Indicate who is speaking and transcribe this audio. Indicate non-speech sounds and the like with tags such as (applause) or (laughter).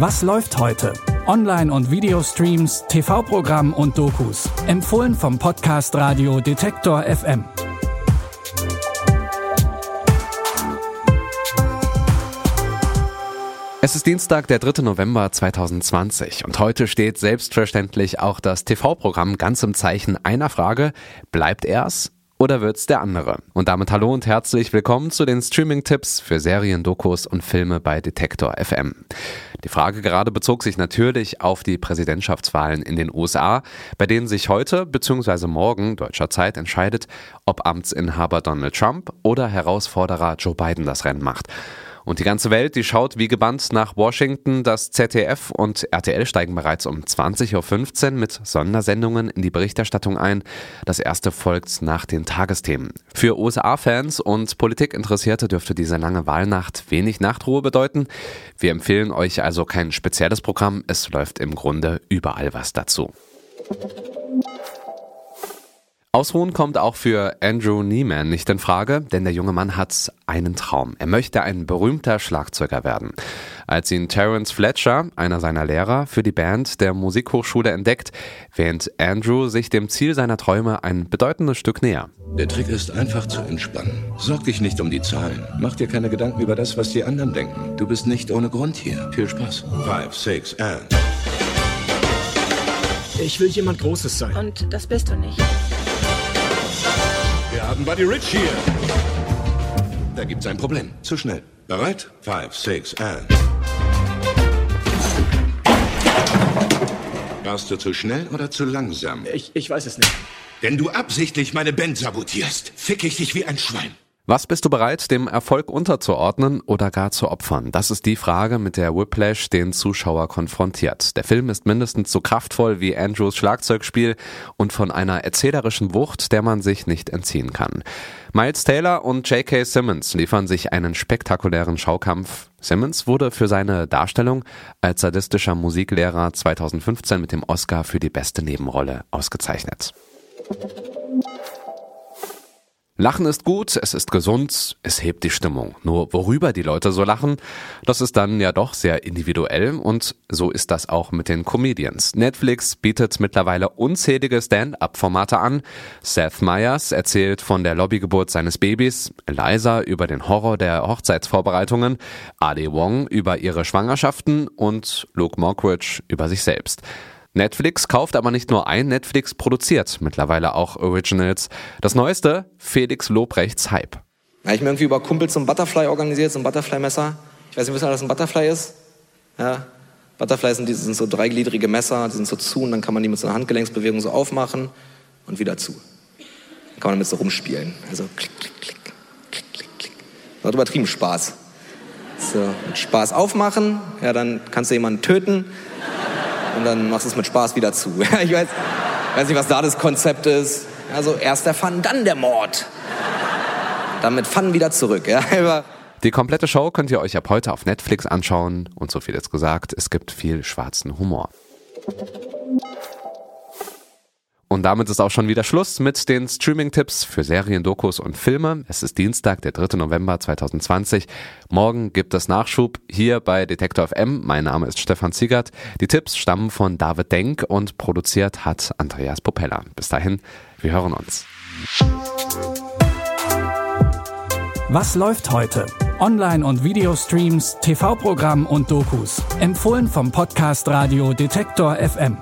Speaker 1: Was läuft heute? Online- und Videostreams, TV-Programm und Dokus. Empfohlen vom Podcast Radio Detektor FM.
Speaker 2: Es ist Dienstag, der 3. November 2020 und heute steht selbstverständlich auch das TV-Programm ganz im Zeichen einer Frage. Bleibt er's oder wird's der andere? Und damit hallo und herzlich willkommen zu den Streaming-Tipps für Serien, Dokus und Filme bei Detektor FM. Die Frage gerade bezog sich natürlich auf die Präsidentschaftswahlen in den USA, bei denen sich heute bzw. morgen deutscher Zeit entscheidet, ob Amtsinhaber Donald Trump oder Herausforderer Joe Biden das Rennen macht. Und die ganze Welt, die schaut wie gebannt nach Washington. Das ZDF und RTL steigen bereits um 20.15 Uhr mit Sondersendungen in die Berichterstattung ein. Das erste folgt nach den Tagesthemen. Für USA-Fans und Politikinteressierte dürfte diese lange Wahlnacht wenig Nachtruhe bedeuten. Wir empfehlen euch also kein spezielles Programm. Es läuft im Grunde überall was dazu. Ausruhen kommt auch für Andrew Neiman nicht in Frage, denn der junge Mann hat einen Traum. Er möchte ein berühmter Schlagzeuger werden. Als ihn Terence Fletcher, einer seiner Lehrer, für die Band der Musikhochschule entdeckt, wähnt Andrew sich dem Ziel seiner Träume ein bedeutendes Stück näher.
Speaker 3: Der Trick ist einfach zu entspannen. Sorg dich nicht um die Zahlen. Mach dir keine Gedanken über das, was die anderen denken. Du bist nicht ohne Grund hier. Viel Spaß. Five, six, and.
Speaker 4: Ich will jemand Großes sein.
Speaker 5: Und das bist du nicht.
Speaker 3: Wir haben Buddy Rich hier. Da gibt's ein Problem. Zu schnell. Bereit? Five, six, and. Warst du zu schnell oder zu langsam?
Speaker 4: Ich, ich weiß es nicht.
Speaker 3: Wenn du absichtlich meine Band sabotierst, fick ich dich wie ein Schwein.
Speaker 2: Was bist du bereit, dem Erfolg unterzuordnen oder gar zu opfern? Das ist die Frage, mit der Whiplash den Zuschauer konfrontiert. Der Film ist mindestens so kraftvoll wie Andrews Schlagzeugspiel und von einer erzählerischen Wucht, der man sich nicht entziehen kann. Miles Taylor und J.K. Simmons liefern sich einen spektakulären Schaukampf. Simmons wurde für seine Darstellung als sadistischer Musiklehrer 2015 mit dem Oscar für die beste Nebenrolle ausgezeichnet. Lachen ist gut, es ist gesund, es hebt die Stimmung. Nur worüber die Leute so lachen, das ist dann ja doch sehr individuell und so ist das auch mit den Comedians. Netflix bietet mittlerweile unzählige Stand-up-Formate an. Seth Meyers erzählt von der Lobbygeburt seines Babys, Eliza über den Horror der Hochzeitsvorbereitungen, Ali Wong über ihre Schwangerschaften und Luke Mockridge über sich selbst. Netflix kauft aber nicht nur ein, Netflix produziert mittlerweile auch Originals. Das neueste, Felix Lobrechts Hype.
Speaker 6: Ja, ich mir irgendwie über Kumpels ein Butterfly organisiert, ein Butterfly-Messer. Ich weiß nicht, wisst ihr, was ein Butterfly ist? Ja. Butterfly sind, die, sind so dreigliedrige Messer, die sind so zu und dann kann man die mit so einer Handgelenksbewegung so aufmachen und wieder zu. Dann kann man damit so rumspielen. Also klick, klick, klick, klick, klick, klick. Das hat übertrieben Spaß. So, mit Spaß aufmachen, ja, dann kannst du jemanden töten und dann machst du es mit Spaß wieder zu. (laughs) ich weiß, weiß nicht, was da das Konzept ist. Also erst der Fun, dann der Mord. Dann mit Fun wieder zurück. Ja? (laughs)
Speaker 2: Die komplette Show könnt ihr euch ab heute auf Netflix anschauen und so viel jetzt gesagt, es gibt viel schwarzen Humor. Und damit ist auch schon wieder Schluss mit den Streaming-Tipps für Serien, Dokus und Filme. Es ist Dienstag, der 3. November 2020. Morgen gibt es Nachschub hier bei Detektor FM. Mein Name ist Stefan Ziegert. Die Tipps stammen von David Denk und produziert hat Andreas Popella. Bis dahin, wir hören uns.
Speaker 1: Was läuft heute? Online- und Videostreams, TV-Programm und Dokus. Empfohlen vom Podcast Radio Detektor FM.